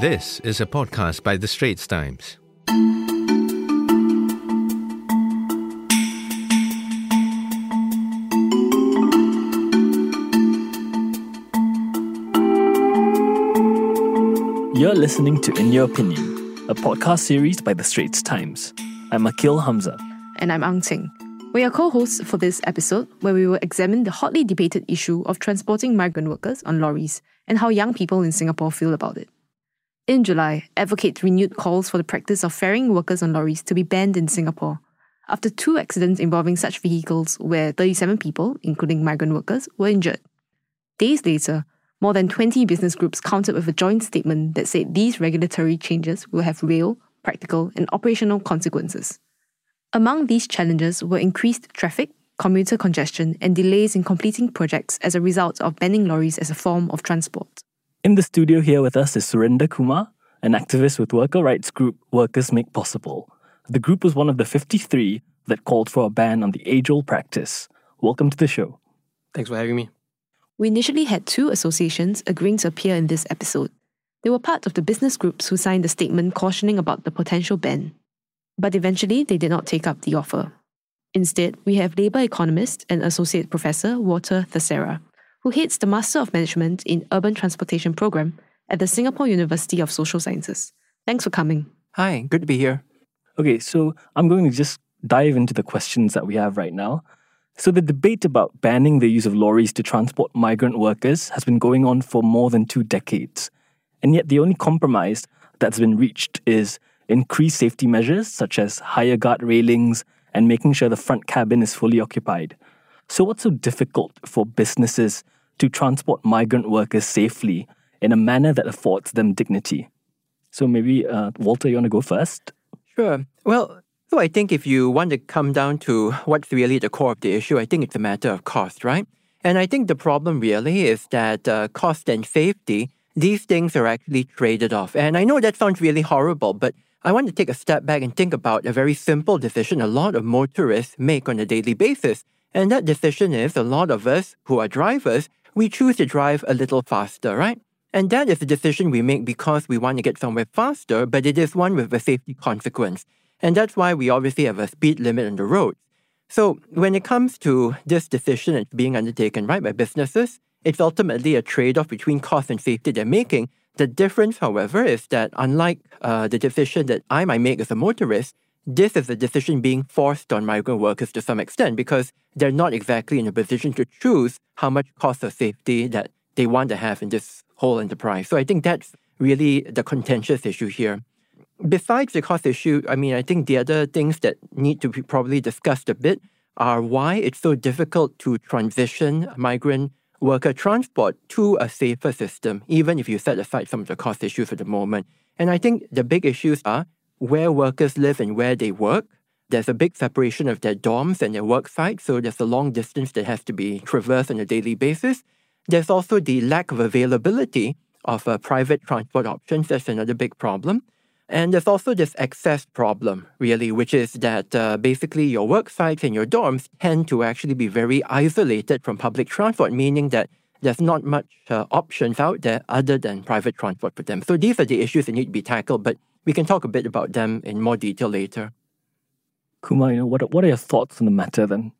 This is a podcast by The Straits Times. You're listening to In Your Opinion, a podcast series by The Straits Times. I'm Aqil Hamzah. And I'm Ang Qing. We are co hosts for this episode where we will examine the hotly debated issue of transporting migrant workers on lorries and how young people in Singapore feel about it. In July, advocates renewed calls for the practice of ferrying workers on lorries to be banned in Singapore after two accidents involving such vehicles where 37 people, including migrant workers, were injured. Days later, more than 20 business groups countered with a joint statement that said these regulatory changes will have real, practical, and operational consequences. Among these challenges were increased traffic, commuter congestion, and delays in completing projects as a result of banning lorries as a form of transport. In the studio here with us is Suraendher Kumarr, an activist with worker rights group Workers Make Possible. The group was one of the 53 that called for a ban on the age old practice. Welcome to the show. Thanks for having me. We initially had two associations agreeing to appear in this episode. They were part of the business groups who signed the statement cautioning about the potential ban. But eventually, they did not take up the offer. Instead, we have Labour economist and associate professor Walter Theseira, who heads the Master of Management in Urban Transportation program at the Singapore University of Social Sciences. Thanks for coming. Hi, good to be here. Okay, so I'm going to just dive into the questions that we have right now. So, the debate about banning the use of lorries to transport migrant workers has been going on for more than two decades. And yet, the only compromise that's been reached is increased safety measures such as higher guard railings and making sure the front cabin is fully occupied. So, what's so difficult for businesses to transport migrant workers safely in a manner that affords them dignity? So, maybe, uh, Walter, you want to go first? Sure. Well, so I think if you want to come down to what's really the core of the issue, I think it's a matter of cost, right? And I think the problem really is that uh, cost and safety, these things are actually traded off. And I know that sounds really horrible, but I want to take a step back and think about a very simple decision a lot of motorists make on a daily basis. And that decision is a lot of us who are drivers, we choose to drive a little faster, right? And that is a decision we make because we want to get somewhere faster, but it is one with a safety consequence. And that's why we obviously have a speed limit on the roads. So when it comes to this decision being undertaken right by businesses, it's ultimately a trade-off between cost and safety they're making. The difference, however, is that unlike uh, the decision that I might make as a motorist, this is a decision being forced on migrant workers to some extent because they're not exactly in a position to choose how much cost of safety that they want to have in this whole enterprise. So I think that's really the contentious issue here besides the cost issue, I mean, I think the other things that need to be probably discussed a bit are why it's so difficult to transition migrant worker transport to a safer system, even if you set aside some of the cost issues for the moment. And I think the big issues are where workers live and where they work. There's a big separation of their dorms and their work sites, so there's a long distance that has to be traversed on a daily basis. There's also the lack of availability of uh, private transport options. That's another big problem. And there's also this access problem, really, which is that uh, basically your work sites and your dorms tend to actually be very isolated from public transport, meaning that there's not much uh, options out there other than private transport for them. So these are the issues that need to be tackled, but we can talk a bit about them in more detail later. Kumarr, you know, what, what are your thoughts on the matter then?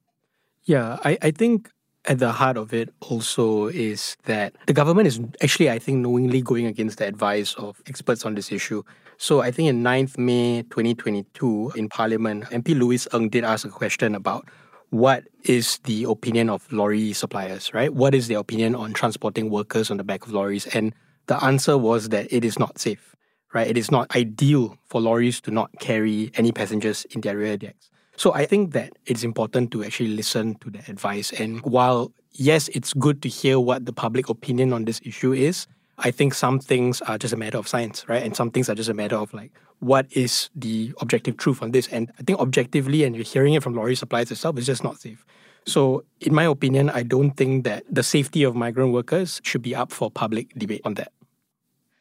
Yeah, I, I think at the heart of it also is that the government is actually, I think, knowingly going against the advice of experts on this issue. So I think in 9th May 2022 in Parliament, MP Louis Ng did ask a question about what is the opinion of lorry suppliers, right? What is their opinion on transporting workers on the back of lorries? And the answer was that it is not safe, right? It is not ideal for lorries to not carry any passengers in their rear decks. So I think that it's important to actually listen to the advice. And while, yes, it's good to hear what the public opinion on this issue is, I think some things are just a matter of science, right? And some things are just a matter of like, what is the objective truth on this? And I think objectively, and you're hearing it from lorry suppliers itself, it's just not safe. So, in my opinion, I don't think that the safety of migrant workers should be up for public debate on that.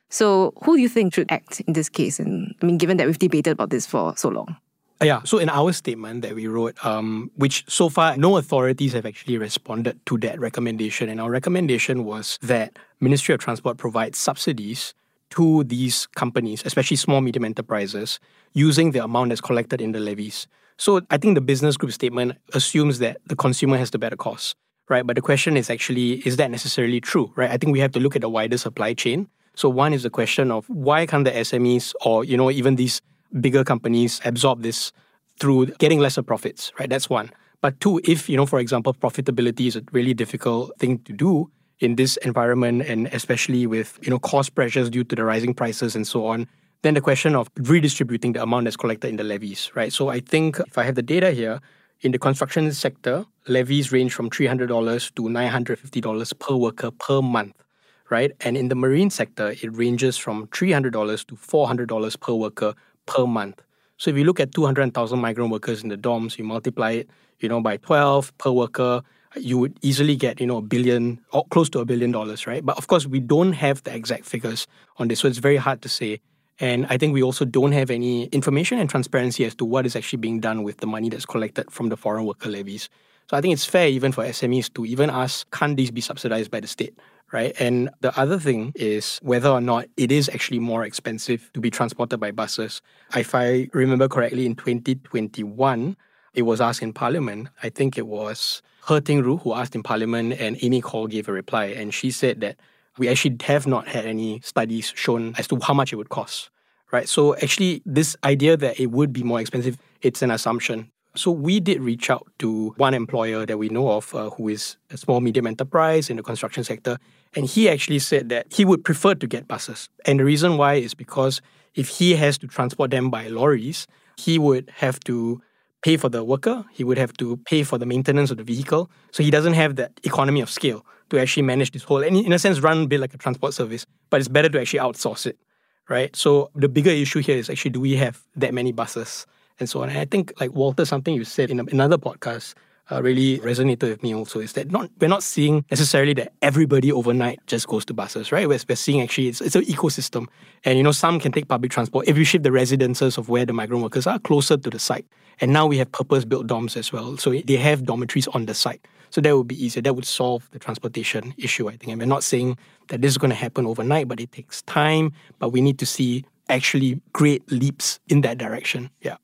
So, who do you think should act in this case? And I mean, given that we've debated about this for so long. Uh, yeah, so in our statement that we wrote, um, which so far no authorities have actually responded to that recommendation, and our recommendation was that Ministry of Transport provides subsidies to these companies, especially small, medium enterprises, using the amount that's collected in the levies. So I think the business group statement assumes that the consumer has the better cost, right? But the question is actually, is that necessarily true, right? I think we have to look at the wider supply chain. So one is the question of why can't the SMEs or, you know, even these bigger companies absorb this through getting lesser profits, right? That's one. But two, if, you know, for example, profitability is a really difficult thing to do in this environment and especially with, you know, cost pressures due to the rising prices and so on, then the question of redistributing the amount that's collected in the levies, right? So I think if I have the data here, in the construction sector, levies range from $300 to $950 per worker per month, right? And in the marine sector, it ranges from $300 to $400 per worker per month. So if you look at 200,000 migrant workers in the DOMs, you multiply it, you know, by 12 per worker, you would easily get, you know, a billion or close to a billion dollars, right? But of course, we don't have the exact figures on this, so it's very hard to say. And I think we also don't have any information and transparency as to what is actually being done with the money that's collected from the foreign worker levies. So I think it's fair even for SMEs to even ask, can't these be subsidized by the state? Right. And the other thing is whether or not it is actually more expensive to be transported by buses. If I remember correctly, in 2021, it was asked in Parliament. I think it was He Ting Ru who asked in Parliament, and Amy Khor gave a reply. And she said that we actually have not had any studies shown as to how much it would cost, right? So actually, this idea that it would be more expensive, it's an assumption. So we did reach out to one employer that we know of uh, who is a small medium enterprise in the construction sector, and he actually said that he would prefer to get buses. And the reason why is because if he has to transport them by lorries, he would have to pay for the worker, he would have to pay for the maintenance of the vehicle. So he doesn't have that economy of scale to actually manage this whole, and in a sense, run a bit like a transport service. But it's better to actually outsource it, right? So the bigger issue here is actually do we have that many buses and so on? And I think, like Walter, something you said in another podcast uh, really resonated with me also is that not we're not seeing necessarily that everybody overnight just goes to buses, right? We're, we're seeing actually it's, it's an ecosystem. And, you know, some can take public transport. If you shift the residences of where the migrant workers are closer to the site. And now we have purpose-built dorms as well. So they have dormitories on the site. So that would be easier. That would solve the transportation issue, I think. And we're not saying that this is going to happen overnight, but it takes time. But we need to see actually great leaps in that direction. Yeah.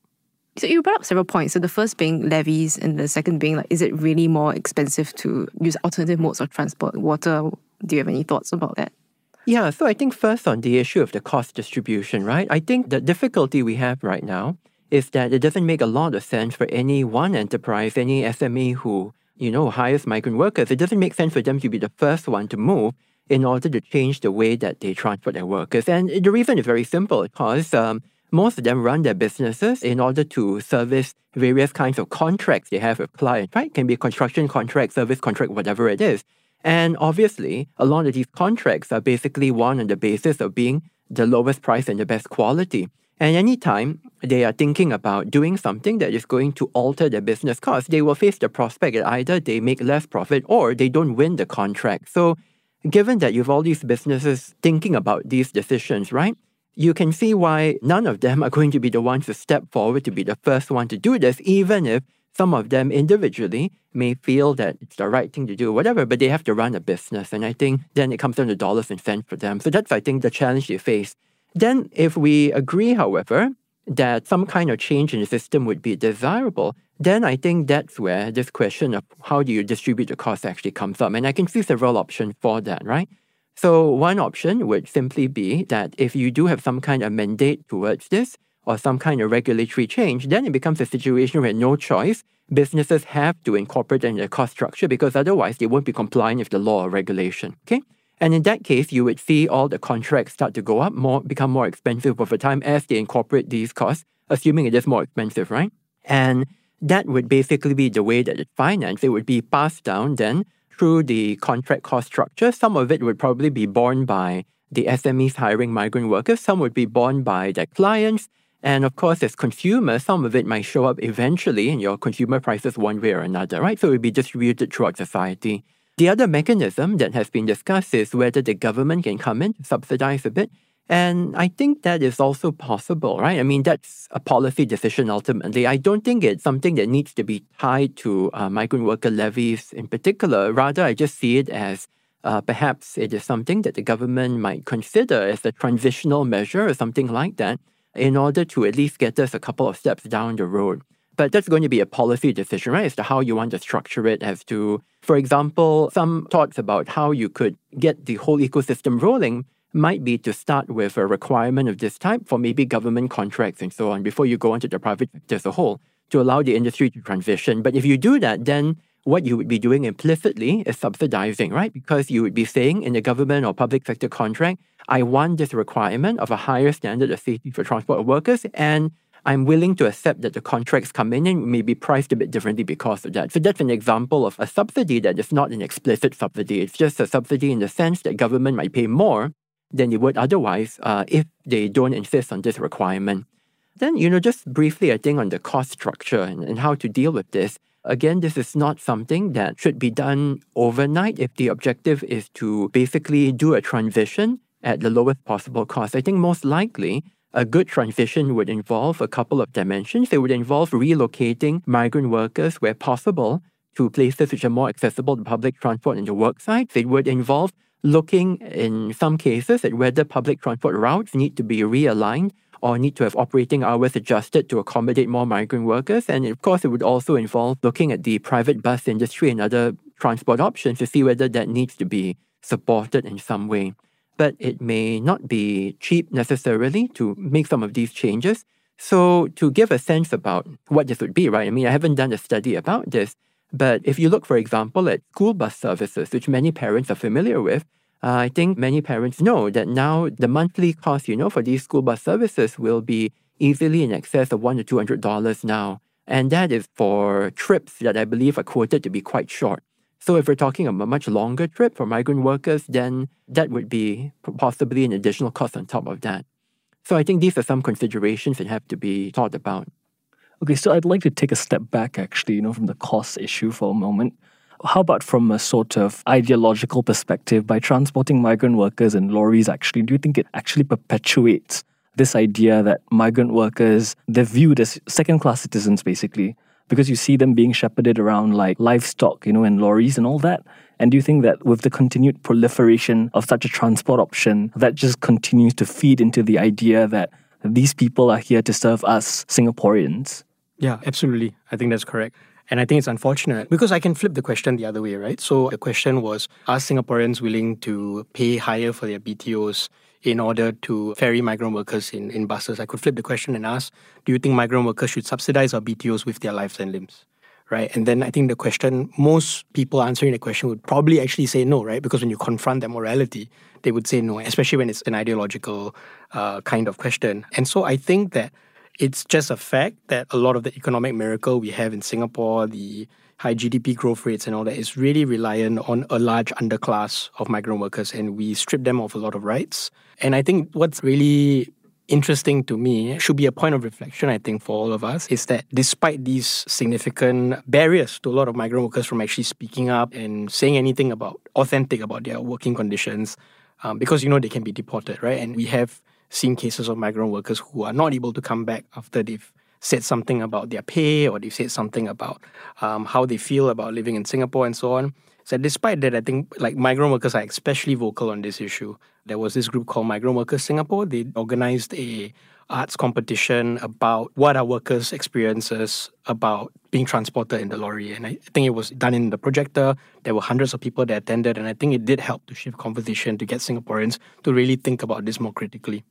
So you brought up several points. So the first being levies, and the second being like, is it really more expensive to use alternative modes of transport? Walter. Do you have any thoughts about that? Yeah, so I think first on the issue of the cost distribution, right? I think the difficulty we have right now is that it doesn't make a lot of sense for any one enterprise, any SME who, you know, hires migrant workers. It doesn't make sense for them to be the first one to move in order to change the way that they transport their workers. And the reason is very simple because um, most of them run their businesses in order to service various kinds of contracts they have with clients, right? Can be construction contract, service contract, whatever it is. And obviously, a lot of these contracts are basically won on the basis of being the lowest price and the best quality. And anytime they are thinking about doing something that is going to alter their business costs, they will face the prospect that either they make less profit or they don't win the contract. So, given that you have all these businesses thinking about these decisions, right? You can see why none of them are going to be the ones to step forward to be the first one to do this, even if some of them individually may feel that it's the right thing to do, whatever, but they have to run a business. And I think then it comes down to dollars and cents for them. So that's, I think, the challenge they face. Then, if we agree, however, that some kind of change in the system would be desirable, then I think that's where this question of how do you distribute the cost actually comes up. And I can see several options for that, right? So, one option would simply be that if you do have some kind of mandate towards this or some kind of regulatory change, then it becomes a situation where no choice. Businesses have to incorporate in their cost structure because otherwise they won't be compliant with the law or regulation. Okay? And in that case, you would see all the contracts start to go up, more become more expensive over time as they incorporate these costs, assuming it is more expensive, right? And that would basically be the way that it's financed. It would be passed down then through the contract cost structure. Some of it would probably be borne by the SMEs hiring migrant workers, some would be borne by their clients. And of course, as consumers, some of it might show up eventually in your consumer prices one way or another, right? So it would be distributed throughout society. The other mechanism that has been discussed is whether the government can come in, subsidize a bit. And I think that is also possible, right? I mean, that's a policy decision ultimately. I don't think it's something that needs to be tied to uh, migrant worker levies in particular. Rather, I just see it as uh, perhaps it is something that the government might consider as a transitional measure or something like that in order to at least get us a couple of steps down the road. But that's going to be a policy decision, right, as to how you want to structure it, as to, for example, some thoughts about how you could get the whole ecosystem rolling might be to start with a requirement of this type for maybe government contracts and so on before you go into the private sector as a whole to allow the industry to transition. But if you do that, then what you would be doing implicitly is subsidizing, right? Because you would be saying in the government or public sector contract, I want this requirement of a higher standard of safety for transport workers, and I'm willing to accept that the contracts come in and may be priced a bit differently because of that. So that's an example of a subsidy that is not an explicit subsidy. It's just a subsidy in the sense that government might pay more than they would otherwise uh, if they don't insist on this requirement. Then, you know, just briefly, I think on the cost structure and, and how to deal with this. Again, this is not something that should be done overnight if the objective is to basically do a transition at the lowest possible cost. I think most likely a good transition would involve a couple of dimensions. It would involve relocating migrant workers where possible to places which are more accessible to public transport and the work sites. It would involve looking in some cases at whether public transport routes need to be realigned or need to have operating hours adjusted to accommodate more migrant workers. And of course, it would also involve looking at the private bus industry and other transport options to see whether that needs to be supported in some way. But it may not be cheap necessarily to make some of these changes. So, to give a sense about what this would be, right? I mean, I haven't done a study about this, but if you look, for example, at school bus services, which many parents are familiar with, uh, I think many parents know that now the monthly cost, you know, for these school bus services will be easily in excess of one to two hundred dollars now, and that is for trips that I believe are quoted to be quite short. So if we're talking about a much longer trip for migrant workers, then that would be possibly an additional cost on top of that. So I think these are some considerations that have to be thought about. Okay, so I'd like to take a step back actually, you know, from the cost issue for a moment. How about from a sort of ideological perspective, by transporting migrant workers in lorries, actually, do you think it actually perpetuates this idea that migrant workers, they're viewed as second class citizens, basically, because you see them being shepherded around like livestock, you know, in lorries and all that? And do you think that with the continued proliferation of such a transport option, that just continues to feed into the idea that these people are here to serve us Singaporeans? Yeah, absolutely. I think that's correct. And I think it's unfortunate because I can flip the question the other way, right? So the question was Are Singaporeans willing to pay higher for their BTOs in order to ferry migrant workers in, in buses? I could flip the question and ask Do you think migrant workers should subsidize our BTOs with their lives and limbs? Right. And then I think the question, most people answering the question would probably actually say no, right? Because when you confront their morality, they would say no, especially when it's an ideological uh, kind of question. And so I think that it's just a fact that a lot of the economic miracle we have in Singapore, the high GDP growth rates and all that, is really reliant on a large underclass of migrant workers, and we strip them of a lot of rights. And I think what's really interesting to me should be a point of reflection, I think, for all of us, is that despite these significant barriers to a lot of migrant workers from actually speaking up and saying anything about authentic about their working conditions, um, because you know they can be deported, right? And we have seen cases of migrant workers who are not able to come back after they've said something about their pay or they've said something about um, how they feel about living in Singapore and so on. So despite that, I think like migrant workers are especially vocal on this issue. There was this group called Migrant Workers Singapore. They organized a arts competition about what are workers' experiences about being transported in the lorry. And I think it was done in the projector. There were hundreds of people that attended, and I think it did help to shift conversation to get Singaporeans to really think about this more critically.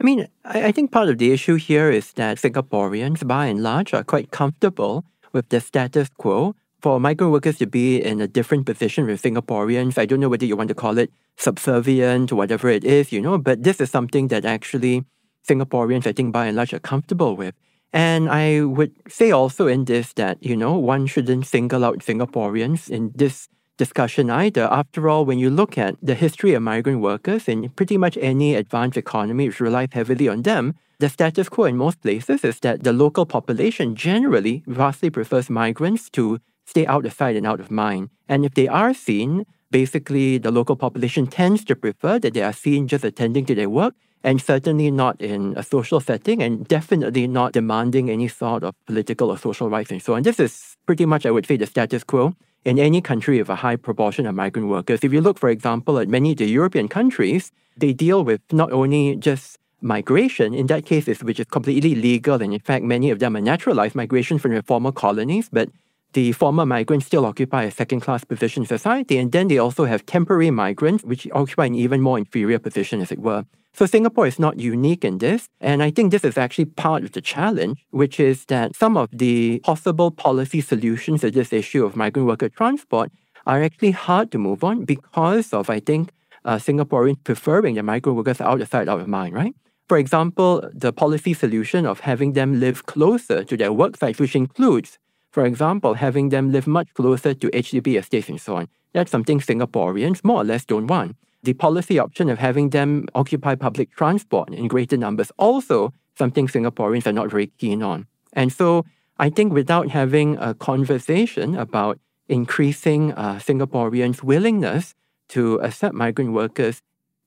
I mean, I think part of the issue here is that Singaporeans, by and large, are quite comfortable with the status quo. For migrant workers to be in a different position with Singaporeans, I don't know whether you want to call it subservient or whatever it is, you know, but this is something that actually Singaporeans, I think, by and large, are comfortable with. And I would say also in this that, you know, one shouldn't single out Singaporeans in this discussion either. After all, when you look at the history of migrant workers in pretty much any advanced economy which relies heavily on them, the status quo in most places is that the local population generally vastly prefers migrants to stay out of sight and out of mind. And if they are seen, basically the local population tends to prefer that they are seen just attending to their work and certainly not in a social setting and definitely not demanding any sort of political or social rights and so on. This is pretty much, I would say, the status quo in any country with a high proportion of migrant workers. If you look, for example, at many of the European countries, they deal with not only just migration, in that case, which is completely legal, and in fact, many of them are naturalized migration from the former colonies, but the former migrants still occupy a second class position in society. And then they also have temporary migrants, which occupy an even more inferior position, as it were. So Singapore is not unique in this. And I think this is actually part of the challenge, which is that some of the possible policy solutions to this issue of migrant worker transport are actually hard to move on because of, I think, uh, Singaporeans preferring the migrant workers out of sight, out of mind, right? For example, the policy solution of having them live closer to their work sites, which includes for example, having them live much closer to HDB estates and so on. That's something Singaporeans more or less don't want. The policy option of having them occupy public transport in greater numbers also something Singaporeans are not very keen on. And so I think without having a conversation about increasing uh, Singaporeans' willingness to accept migrant workers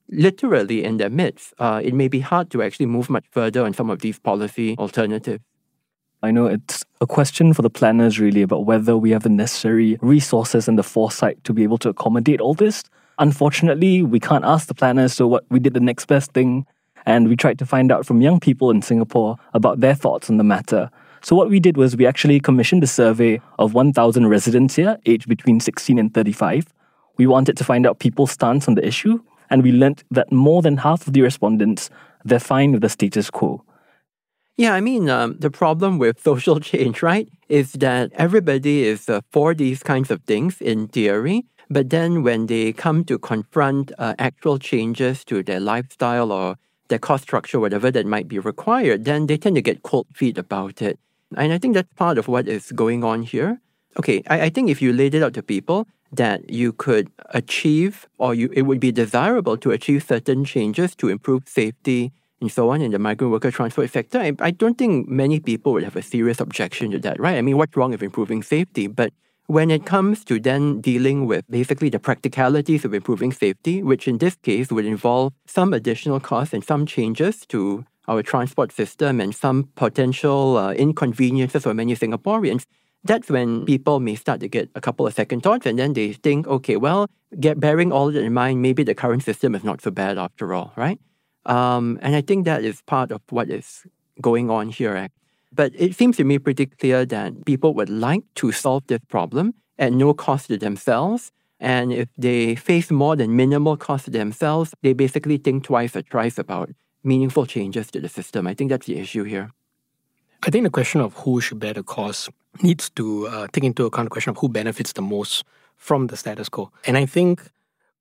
literally in their midst, uh, it may be hard to actually move much further on some of these policy alternatives. I know it's a question for the planners really about whether we have the necessary resources and the foresight to be able to accommodate all this. Unfortunately, we can't ask the planners, so what we did the next best thing, and we tried to find out from young people in Singapore about their thoughts on the matter. So what we did was we actually commissioned a survey of 1,000 residents here, aged between 16 and 35. We wanted to find out people's stance on the issue, and we learnt that more than half of the respondents, they're fine with the status quo. Yeah, I mean, um, the problem with social change, right, is that everybody is uh, for these kinds of things in theory, but then when they come to confront uh, actual changes to their lifestyle or their cost structure, whatever that might be required, then they tend to get cold feet about it. And I think that's part of what is going on here. Okay, I, I think if you laid it out to people that you could achieve or you, it would be desirable to achieve certain changes to improve safety and so on and the migrant worker transport sector, I, I don't think many people would have a serious objection to that, right? I mean, what's wrong with improving safety? But when it comes to then dealing with basically the practicalities of improving safety, which in this case would involve some additional costs and some changes to our transport system and some potential uh, inconveniences for many Singaporeans, that's when people may start to get a couple of second thoughts and then they think, okay, well, get bearing all that in mind, maybe the current system is not so bad after all, right? Um, and I think that is part of what is going on here. But it seems to me pretty clear that people would like to solve this problem at no cost to themselves. And if they face more than minimal cost to themselves, they basically think twice or thrice about meaningful changes to the system. I think that's the issue here. I think the question of who should bear the cost needs to uh, take into account the question of who benefits the most from the status quo. And I think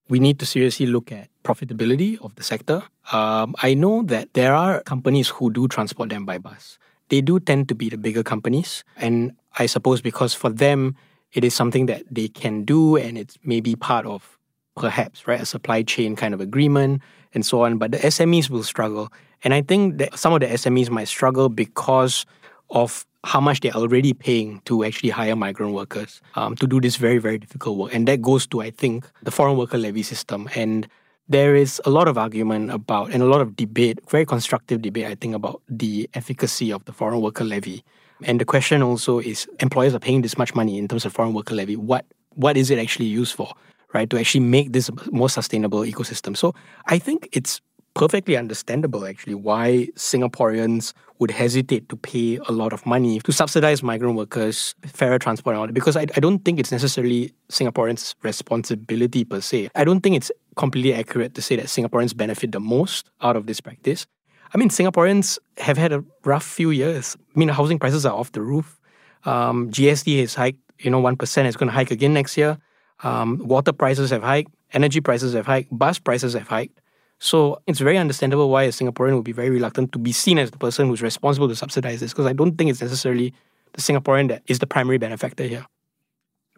we need to seriously look at profitability of the sector. Um, I know that there are companies who do transport them by bus. They do tend to be the bigger companies. And I suppose because for them, it is something that they can do and it's maybe part of perhaps, right, a supply chain kind of agreement and so on. But the SMEs will struggle. And I think that some of the SMEs might struggle because of how much they're already paying to actually hire migrant workers um, to do this very, very difficult work. And that goes to, I think, the foreign worker levy system. And there is a lot of argument about and a lot of debate, very constructive debate, I think, about the efficacy of the foreign worker levy. And the question also is employers are paying this much money in terms of foreign worker levy. What what is it actually used for? Right? To actually make this more sustainable ecosystem. So I think it's perfectly understandable actually why Singaporeans would hesitate to pay a lot of money to subsidize migrant workers, fairer transport and all that, because I, I don't think it's necessarily Singaporeans' responsibility per se. I don't think it's completely accurate to say that Singaporeans benefit the most out of this practice. I mean, Singaporeans have had a rough few years. I mean, housing prices are off the roof. Um, GST has hiked, you know, 1% is going to hike again next year. Um, water prices have hiked, energy prices have hiked, bus prices have hiked. So it's very understandable why a Singaporean would be very reluctant to be seen as the person who's responsible to subsidize this, because I don't think it's necessarily the Singaporean that is the primary benefactor here.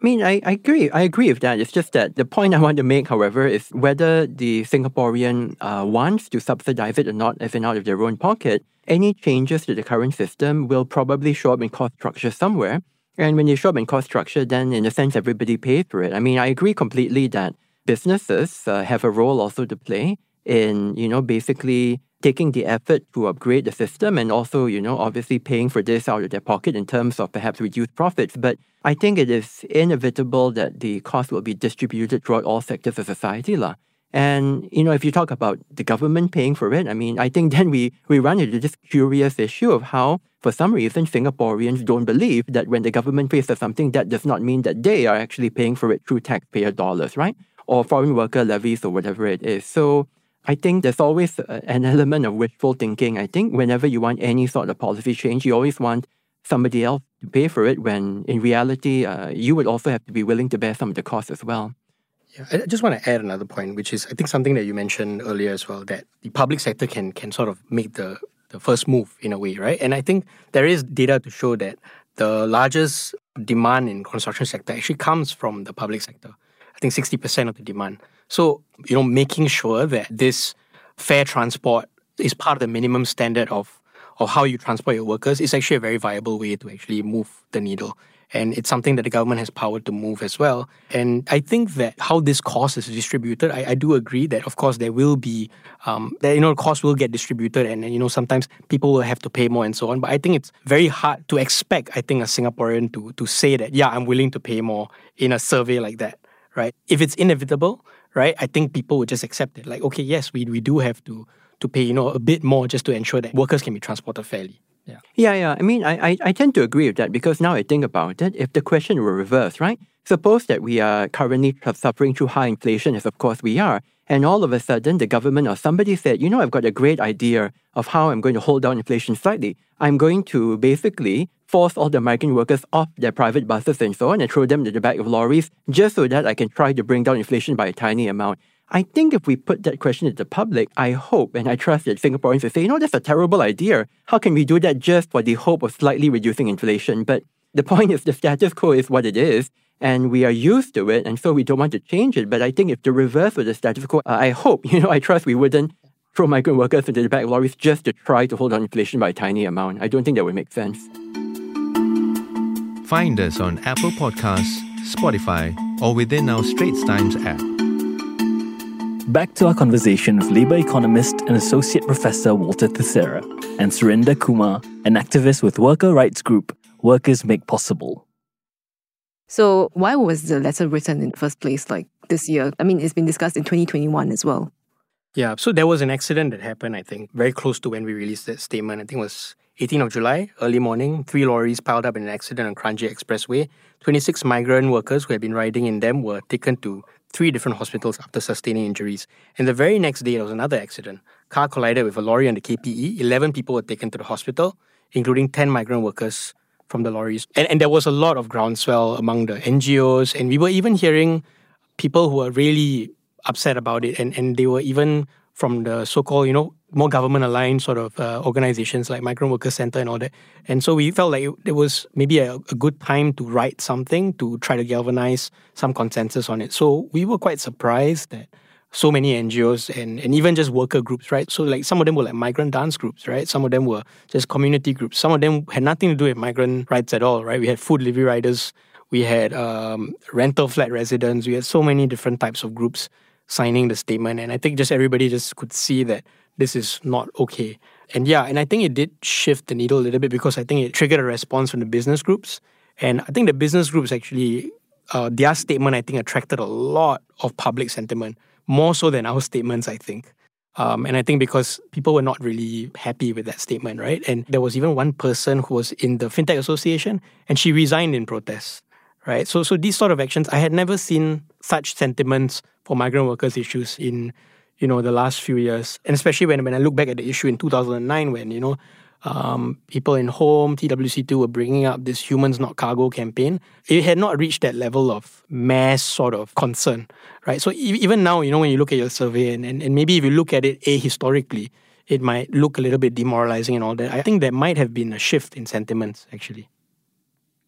I mean, I, I agree. I agree with that. It's just that the point I want to make, however, is whether the Singaporean uh, wants to subsidize it or not, as in out of their own pocket, any changes to the current system will probably show up in cost structure somewhere. And when you show up in cost structure, then in a sense, everybody pays for it. I mean, I agree completely that businesses uh, have a role also to play in, you know, basically taking the effort to upgrade the system and also, you know, obviously paying for this out of their pocket in terms of perhaps reduced profits. But I think it is inevitable that the cost will be distributed throughout all sectors of society. La. And, you know, if you talk about the government paying for it, I mean, I think then we, we run into this curious issue of how, for some reason, Singaporeans don't believe that when the government pays for something, that does not mean that they are actually paying for it through taxpayer dollars, right? Or foreign worker levies or whatever it is. So I think there's always an element of wishful thinking. I think whenever you want any sort of policy change, you always want somebody else to pay for it when in reality, uh, you would also have to be willing to bear some of the costs as well. Yeah, I just want to add another point, which is I think something that you mentioned earlier as well, that the public sector can can sort of make the the first move in a way, right? And I think there is data to show that the largest demand in construction sector actually comes from the public sector. I think 60% of the demand. So, you know, making sure that this fair transport is part of the minimum standard of of how you transport your workers is actually a very viable way to actually move the needle and it's something that the government has power to move as well. And I think that how this cost is distributed, I, I do agree that of course there will be, um, that you know, cost will get distributed, and, and you know sometimes people will have to pay more and so on. But I think it's very hard to expect, I think, a Singaporean to to say that yeah, I'm willing to pay more in a survey like that, right? If it's inevitable, right, I think people would just accept it. Like okay, yes, we we do have to to pay you know a bit more just to ensure that workers can be transported fairly. Yeah. Yeah, yeah. I mean, I, I, I tend to agree with that because now I think about it, if the question were reversed, right? Suppose that we are currently suffering through high inflation, as of course we are, and all of a sudden the government or somebody said, you know, I've got a great idea of how I'm going to hold down inflation slightly. I'm going to basically force all the migrant workers off their private buses and so on and throw them into the back of lorries just so that I can try to bring down inflation by a tiny amount. I think if we put that question to the public, I hope and I trust that Singaporeans will say, you know, that's a terrible idea. How can we do that just for the hope of slightly reducing inflation? But the point is the status quo is what it is, and we are used to it, and so we don't want to change it. But I think if the reverse of the status quo, I hope, you know, I trust we wouldn't throw migrant workers into the back of lorries just to try to hold on inflation by a tiny amount. I don't think that would make sense. Find us on Apple Podcasts, Spotify, or within our Straits Times app. Back to our conversation with Labour economist and Associate Professor Walter Theseira and Suraendher Kumarr, an activist with worker rights group Workers Make Possible. So, why was the letter written in the first place like this year? I mean, it's been discussed in 2021 as well. Yeah, so there was an accident that happened, I think, very close to when we released that statement. I think it was 18th of July, early morning. Three lorries piled up in an accident on Kranji Expressway. 26 migrant workers who had been riding in them were taken to three different hospitals after sustaining injuries. And the very next day, there was another accident. Car collided with a lorry on the KPE. 11 people were taken to the hospital, including 10 migrant workers from the lorries. And, and there was a lot of groundswell among the NGOs. And we were even hearing people who were really upset about it. And, and they were even from the so-called, you know, more government-aligned sort of uh, organizations like Migrant Workers Center and all that. And so we felt like it, was maybe a, a, good time to write something to try to galvanize some consensus on it. So we were quite surprised that so many NGOs and, and even just worker groups, right? So like some of them were like migrant dance groups, right? Some of them were just community groups. Some of them had nothing to do with migrant rights at all, right? We had food delivery riders, we had um, rental flat residents, we had so many different types of groups signing the statement. And I think just everybody just could see that this is not okay. And yeah, and I think it did shift the needle a little bit because I think it triggered a response from the business groups. And I think the business groups actually, uh, their statement, I think, attracted a lot of public sentiment, more so than our statements, I think. Um, and I think because people were not really happy with that statement, right? And there was even one person who was in the FinTech Association and she resigned in protest, right? So, so these sort of actions, I had never seen such sentiments for migrant workers issues in you know the last few years and especially when, when i look back at the issue in 2009 when you know um, people in home twc2 were bringing up this humans not cargo campaign. It had not reached that level of mass sort of concern right? So even now you know when you look at your survey and, and, and maybe if you look at it ahistorically it might look a little bit demoralizing and all that. I think there might have been a shift in sentiments actually.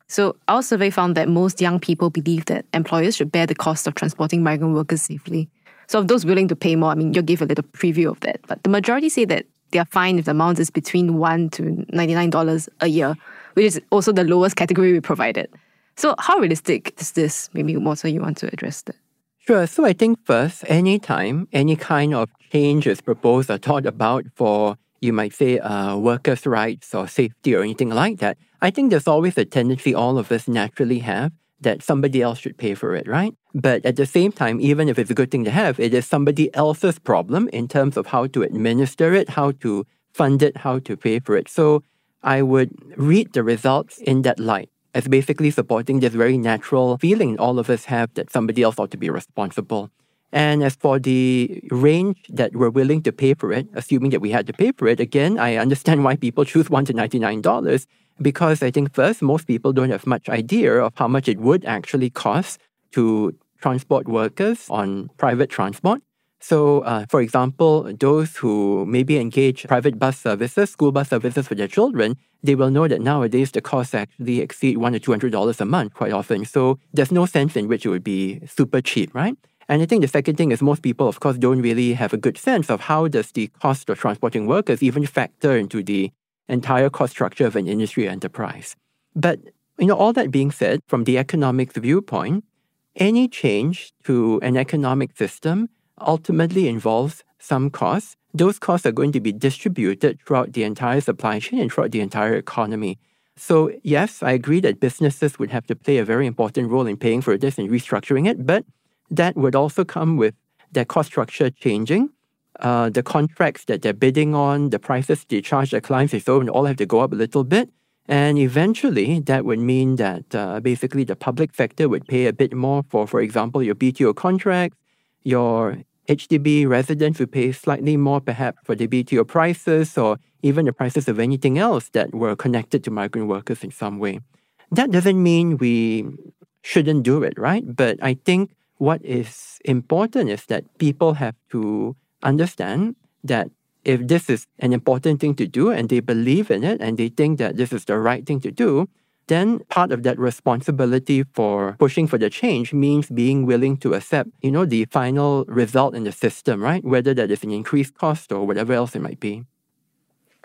So, our survey found that most young people believe that employers should bear the cost of transporting migrant workers safely. So, of those willing to pay more, I mean, you gave a little preview of that, but the majority say that they are fine if the amount is between one to $99 a year, which is also the lowest category we provided. So, how realistic is this? Maybe, Walter, you want to address that? Sure. So I think first, anytime any kind of change is proposed or thought about for, you might say, uh, workers' rights or safety or anything like that, I think there's always a tendency all of us naturally have that somebody else should pay for it, right? But at the same time, even if it's a good thing to have, it is somebody else's problem in terms of how to administer it, how to fund it, how to pay for it. So I would read the results in that light as basically supporting this very natural feeling all of us have that somebody else ought to be responsible. And as for the range that we're willing to pay for it, assuming that we had to pay for it, again, I understand why people choose $1 to $99 because I think first, most people don't have much idea of how much it would actually cost to transport workers on private transport. So, uh, for example, those who maybe engage private bus services, school bus services for their children, they will know that nowadays the costs actually exceed one to two hundred dollars a month quite often. So there's no sense in which it would be super cheap, right? And I think the second thing is most people, of course, don't really have a good sense of how does the cost of transporting workers even factor into the entire cost structure of an industry enterprise. But you know, all that being said, from the economics viewpoint, any change to an economic system ultimately involves some costs. Those costs are going to be distributed throughout the entire supply chain and throughout the entire economy. So, yes, I agree that businesses would have to play a very important role in paying for this and restructuring it, but that would also come with their cost structure changing. Uh, the contracts that they're bidding on, the prices they charge their clients, they so all have to go up a little bit. And eventually, that would mean that uh, basically the public sector would pay a bit more for, for example, your BTO contracts, your HDB residents would pay slightly more perhaps for the BTO prices or even the prices of anything else that were connected to migrant workers in some way. That doesn't mean we shouldn't do it, right? But I think what is important is that people have to understand that if this is an important thing to do and they believe in it and they think that this is the right thing to do, then part of that responsibility for pushing for the change means being willing to accept, you know, the final result in the system, right? Whether that is an increased cost or whatever else it might be.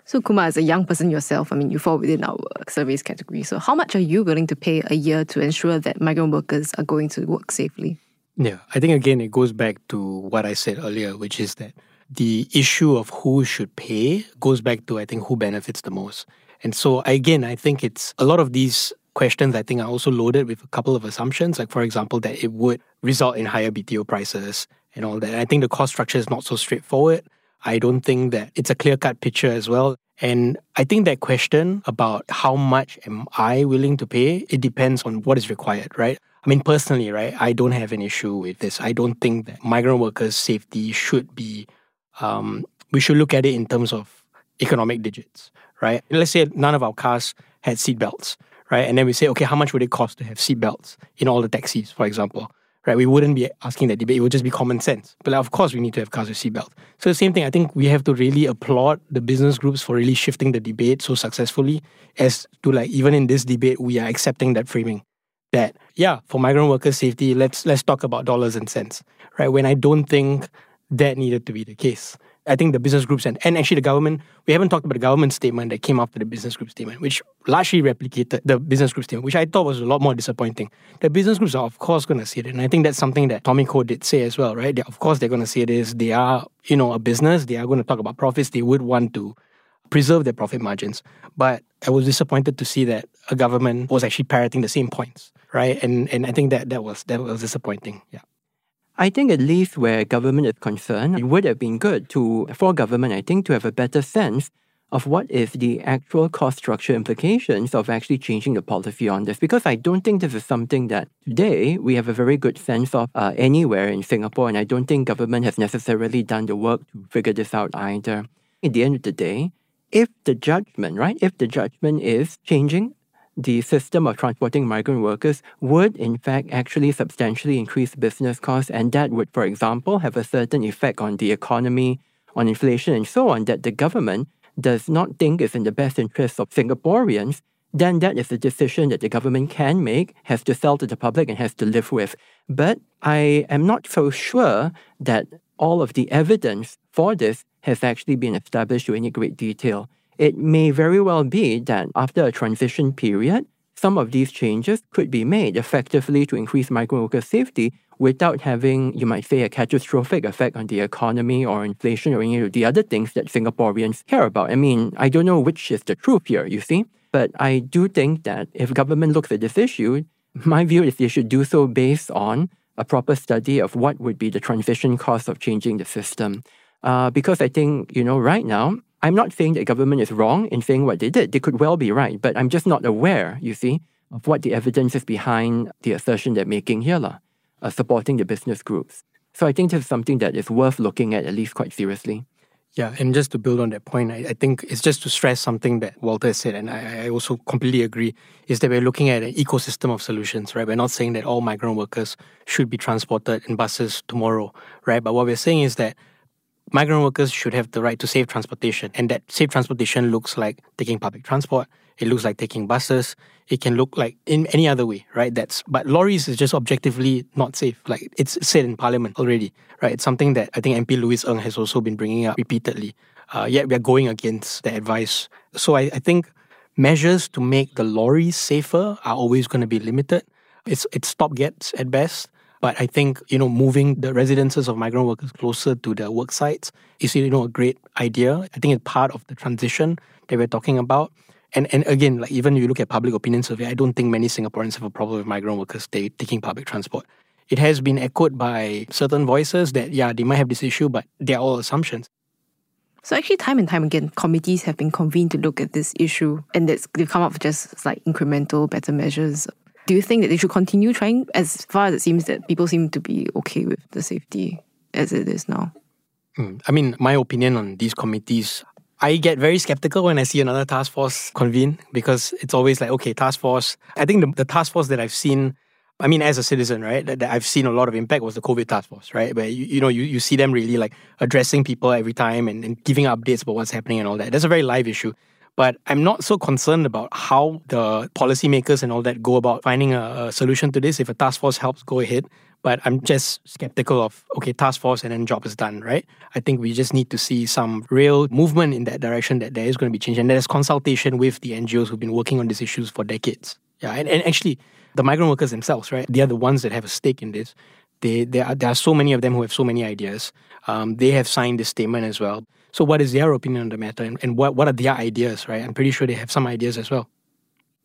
So, Kumarr, as a young person yourself, I mean, you fall within our surveys category. So, how much are you willing to pay a year to ensure that migrant workers are going to work safely? Yeah, I think again, it goes back to what I said earlier, which is that the issue of who should pay goes back to, I think, who benefits the most. And so, again, I think it's a lot of these questions, I think, are also loaded with a couple of assumptions. Like, for example, that it would result in higher BTO prices and all that. And I think the cost structure is not so straightforward. I don't think that it's a clear cut picture as well. And I think that question about how much am I willing to pay, it depends on what is required, right? I mean, personally, right, I don't have an issue with this. I don't think that migrant workers' safety should be, um, we should look at it in terms of economic digits, right? Let's say none of our cars had seatbelts, right? And then we say, okay, how much would it cost to have seatbelts in all the taxis, for example? Right? We wouldn't be asking that debate. It would just be common sense. But of course, we need to have cars with seatbelts. So the same thing. I think we have to really applaud the business groups for really shifting the debate so successfully as to like even in this debate, we are accepting that framing. That yeah, for migrant workers' safety, let's let's talk about dollars and cents, right? When I don't think that needed to be the case. I think the business groups and, and actually the government, we haven't talked about the government statement that came after the business group statement, which largely replicated the business group statement, which I thought was a lot more disappointing. The business groups are, of course, going to say it. And I think that's something that Tommy Koh did say as well, right? They, of course, they're going to say it is they are, you know, a business. They are going to talk about profits. They would want to preserve their profit margins. But I was disappointed to see that a government was actually parroting the same points, right? And and I think that that was that was disappointing. Yeah. I think at least where government is concerned, it would have been good to for government, I think, to have a better sense of what is the actual cost structure implications of actually changing the policy on this. Because I don't think this is something that today we have a very good sense of uh, anywhere in Singapore, and I don't think government has necessarily done the work to figure this out either. At the end of the day, if the judgment, right, if the judgment is changing the system of transporting migrant workers would, in fact, actually substantially increase business costs. And that would, for example, have a certain effect on the economy, on inflation, and so on, that the government does not think is in the best interest of Singaporeans. Then that is a decision that the government can make, has to sell to the public, and has to live with. But I am not so sure that all of the evidence for this has actually been established to any great detail it may very well be that after a transition period, some of these changes could be made effectively to increase migrant worker safety without having, you might say, a catastrophic effect on the economy or inflation or any of the other things that Singaporeans care about. I mean, I don't know which is the truth here, you see, but I do think that if government looks at this issue, my view is they should do so based on a proper study of what would be the transition cost of changing the system. Uh, because I think, you know, right now, I'm not saying that government is wrong in saying what they did. They could well be right, but I'm just not aware, you see, of what the evidence is behind the assertion they're making here, uh, supporting the business groups. So I think this is something that is worth looking at at least quite seriously. Yeah, and just to build on that point, I, I think it's just to stress something that Walter said, and I, I, also completely agree, is that we're looking at an ecosystem of solutions, right? We're not saying that all migrant workers should be transported in buses tomorrow, right? But what we're saying is that migrant workers should have the right to safe transportation, and that safe transportation looks like taking public transport, it looks like taking buses. It can look like in any other way, right? That's but lorries is just objectively not safe. Like it's said in Parliament already, right? It's something that I think MP Louis Ng has also been bringing up repeatedly. Uh, yet we are going against the advice. So I, I think measures to make the lorries safer are always going to be limited. It's it's stopgaps at best. But I think you know moving the residences of migrant workers closer to their work sites is you know a great idea. I think it's part of the transition that we're talking about. And and again, like even if you look at public opinion survey, I don't think many Singaporeans have a problem with migrant workers stay, taking public transport. It has been echoed by certain voices that yeah, they might have this issue, but they're all assumptions. So actually, time and time again, committees have been convened to look at this issue, and they've come up with just like incremental, better measures. Do you think that they should continue trying? As far as it seems that people seem to be okay with the safety as it is now. Hmm. I mean, my opinion on these committees I get very skeptical when I see another task force convene because it's always like, okay, task force. I think the, the task force that I've seen, I mean, as a citizen, right, that, that, I've seen a lot of impact was the COVID task force, right? Where you, you know, you, you see them really like addressing people every time and, and giving updates about what's happening and all that. That's a very live issue. But I'm not so concerned about how the policymakers and all that go about finding a, a solution to this. If a task force helps, go ahead. But I'm just skeptical of, okay, task force and then job is done, right? I think we just need to see some real movement in that direction that there is going to be change. And there's consultation with the NGOs who've been working on these issues for decades. Yeah, and, and actually, the migrant workers themselves, right? They are the ones that have a stake in this. They, there, are, there are so many of them who have so many ideas. Um, they have signed this statement as well. So, what is their opinion on the matter, and, and what, what are their ideas, right? I'm pretty sure they have some ideas as well.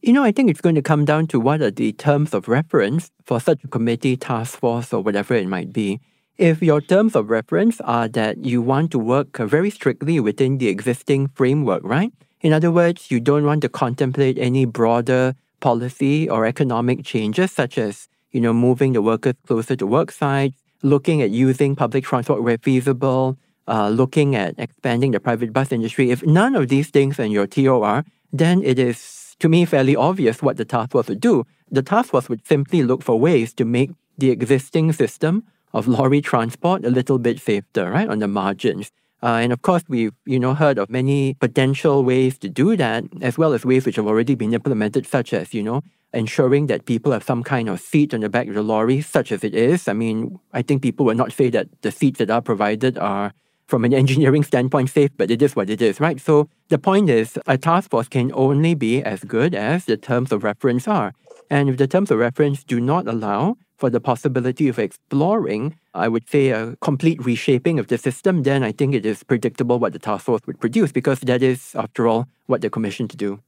You know, I think it's going to come down to what are the terms of reference for such a committee, task force, or whatever it might be. If your terms of reference are that you want to work very strictly within the existing framework, right? In other words, you don't want to contemplate any broader policy or economic changes, such as, you know, moving the workers closer to work sites, looking at using public transport where feasible, uh, looking at expanding the private bus industry. If none of these things in your TOR, then it is to me fairly obvious what the task force would do. The task force would simply look for ways to make the existing system of lorry transport a little bit safer, right, on the margins. Uh, and of course, we've you know heard of many potential ways to do that, as well as ways which have already been implemented, such as you know ensuring that people have some kind of seat on the back of the lorry, such as it is. I mean, I think people will not say that the seats that are provided are from an engineering standpoint safe, but it is what it is, right? So the point is a task force can only be as good as the terms of reference are. And if the terms of reference do not allow for the possibility of exploring, I would say, a complete reshaping of the system, then I think it is predictable what the task force would produce because that is, after all, what they're commissioned to do.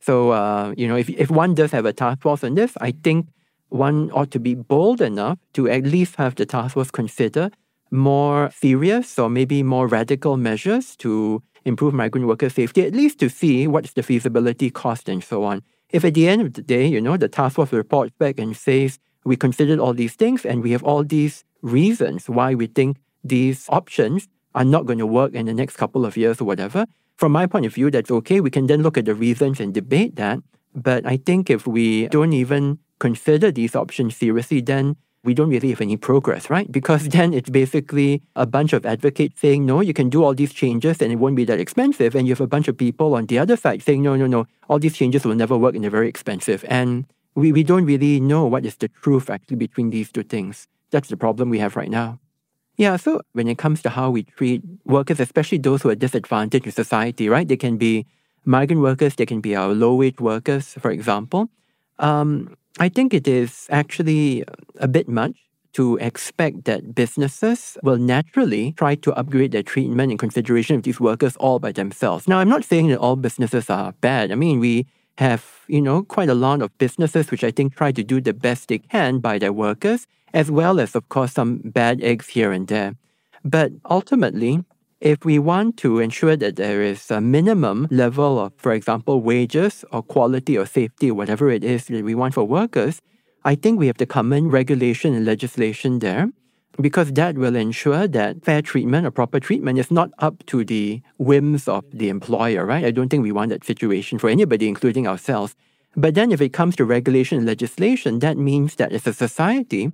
So, uh, you know, if, if one does have a task force on this, I think one ought to be bold enough to at least have the task force consider more serious or maybe more radical measures to improve migrant worker safety, at least to see what's the feasibility cost and so on. If at the end of the day, you know, the task force reports back and says, we considered all these things and we have all these reasons why we think these options are not going to work in the next couple of years or whatever. From my point of view, that's okay. We can then look at the reasons and debate that. But I think if we don't even consider these options seriously, then we don't really have any progress, right? Because then it's basically a bunch of advocates saying, no, you can do all these changes and it won't be that expensive. And you have a bunch of people on the other side saying, no, no, no, all these changes will never work and they're very expensive. And we, we don't really know what is the truth actually between these two things. That's the problem we have right now. Yeah, so when it comes to how we treat workers, especially those who are disadvantaged in society, right? They can be migrant workers, they can be our low wage workers, for example. Um, I think it is actually a bit much to expect that businesses will naturally try to upgrade their treatment in consideration of these workers all by themselves. Now, I'm not saying that all businesses are bad. I mean, we have, you know, quite a lot of businesses which I think try to do the best they can by their workers, as well as, of course, some bad eggs here and there. But ultimately, if we want to ensure that there is a minimum level of, for example, wages or quality or safety, whatever it is that we want for workers, I think we have to come in regulation and legislation there because that will ensure that fair treatment or proper treatment is not up to the whims of the employer, right? I don't think we want that situation for anybody, including ourselves. But then if it comes to regulation and legislation, that means that as a society,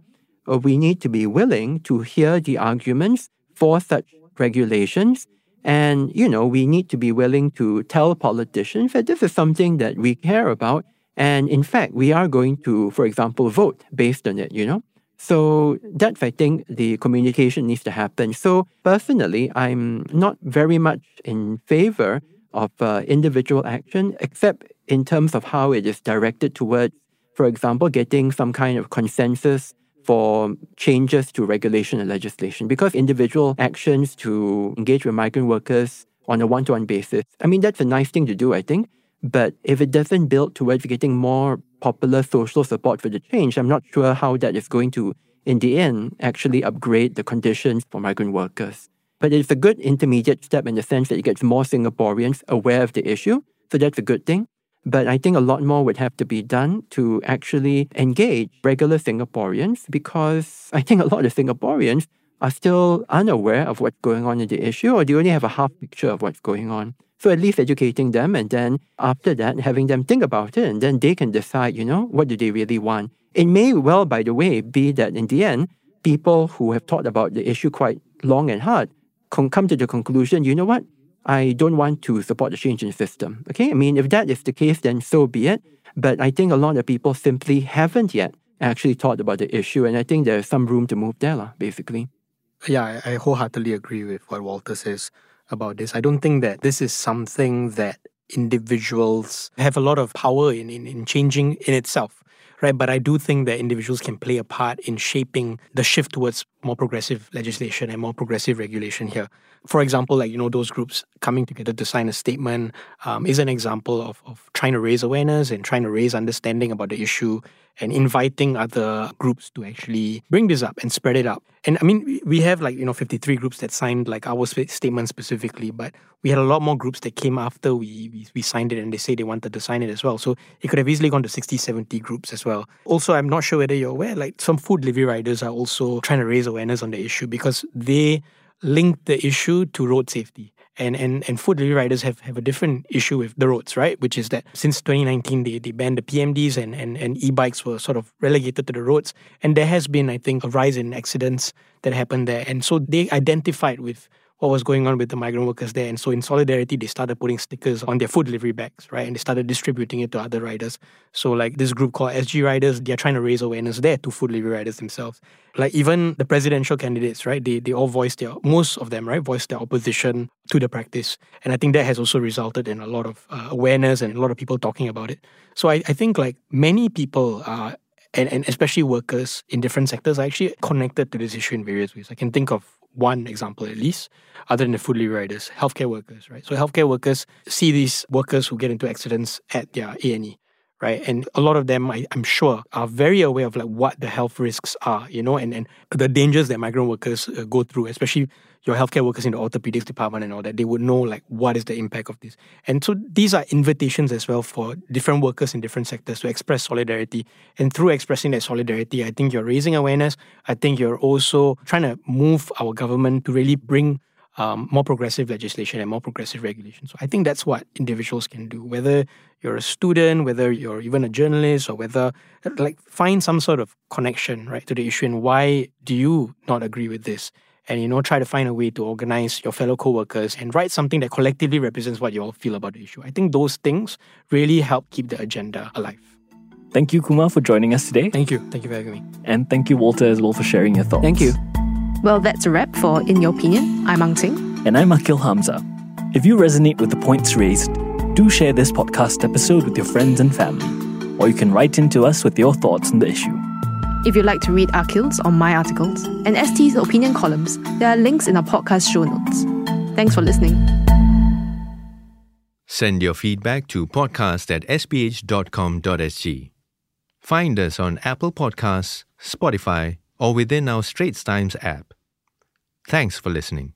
uh, we need to be willing to hear the arguments for such regulations. And, you know, we need to be willing to tell politicians that this is something that we care about. And in fact, we are going to, for example, vote based on it, you know? So that's, I think, the communication needs to happen. So personally, I'm not very much in favor of uh, individual action, except in terms of how it is directed towards, for example, getting some kind of consensus for changes to regulation and legislation because individual actions to engage with migrant workers on a one to one basis, I mean, that's a nice thing to do, I think. But if it doesn't build towards getting more popular social support for the change, I'm not sure how that is going to, in the end, actually upgrade the conditions for migrant workers. But it's a good intermediate step in the sense that it gets more Singaporeans aware of the issue. So that's a good thing. But I think a lot more would have to be done to actually engage regular Singaporeans because I think a lot of Singaporeans are still unaware of what's going on in the issue or they only have a half picture of what's going on. So at least educating them and then after that having them think about it and then they can decide, you know, what do they really want. It may well, by the way, be that in the end, people who have thought about the issue quite long and hard can come to the conclusion, you know what? I don't want to support the change in system. Okay, I mean, if that is the case, then so be it. But I think a lot of people simply haven't yet actually thought about the issue, and I think there's some room to move there, basically. Yeah, I wholeheartedly agree with what Walter says about this. I don't think that this is something that individuals have a lot of power in, in, in changing in itself right? But I do think that individuals can play a part in shaping the shift towards more progressive legislation and more progressive regulation here. For example, like, you know, those groups coming together to sign a statement um, is an example of, of trying to raise awareness and trying to raise understanding about the issue and inviting other groups to actually bring this up and spread it out. And I mean, we have like, you know, 53 groups that signed like our statement specifically, but we had a lot more groups that came after we, we, we signed it and they say they wanted to sign it as well. So it could have easily gone to 60, 70 groups as well. Also, I'm not sure whether you're aware, like some food delivery riders are also trying to raise awareness on the issue because they link the issue to road safety and and and food delivery riders have, have a different issue with the roads, right? Which is that since 2019 they, they banned the PMDs and, and, and e-bikes were sort of relegated to the roads. And there has been, I think, a rise in accidents that happened there. And so they identified with what was going on with the migrant workers there. And so, in solidarity, they started putting stickers on their food delivery bags, right? And they started distributing it to other riders. So, like this group called SG Riders, they're trying to raise awareness there to food delivery riders themselves. Like even the presidential candidates, right? They they all voiced their most of them, right? Voiced their opposition to the practice, and I think that has also resulted in a lot of uh, awareness and a lot of people talking about it. So I, I think like many people are and, and especially workers in different sectors are actually connected to this issue in various ways. I can think of one example at least, other than the food delivery riders, healthcare workers, right? So healthcare workers see these workers who get into accidents at their A&E, right? And a lot of them, I, am sure, are very aware of like what the health risks are, you know, and, and the dangers that migrant workers uh, go through, especially your healthcare workers in the orthopedics department and all that. They would know like what is the impact of this. And so these are invitations as well for different workers in different sectors to express solidarity. And through expressing that solidarity, I think you're raising awareness. I think you're also trying to move our government to really bring um, more progressive legislation and more progressive regulation. So I think that's what individuals can do. Whether you're a student, whether you're even a journalist, or whether like find some sort of connection right to the issue and why do you not agree with this? And you know, try to find a way to organize your fellow co-workers and write something that collectively represents what you all feel about the issue. I think those things really help keep the agenda alive. Thank you, Kumarr, for joining us today. Thank you. Thank you for having me. And thank you, Walter, as well, for sharing your thoughts. Thank you. Well, that's a wrap for In Your Opinion. I'm Ang Qing. And I'm Aqil Hamzah. If you resonate with the points raised, do share this podcast episode with your friends and family, or you can write in to us with your thoughts on the issue. If you'd like to read Aqil's or my articles and ST's opinion columns, there are links in our podcast show notes. Thanks for listening. Send your feedback to podcast at sph.com.sg. Find us on Apple Podcasts, Spotify, or within our Straits Times app. Thanks for listening.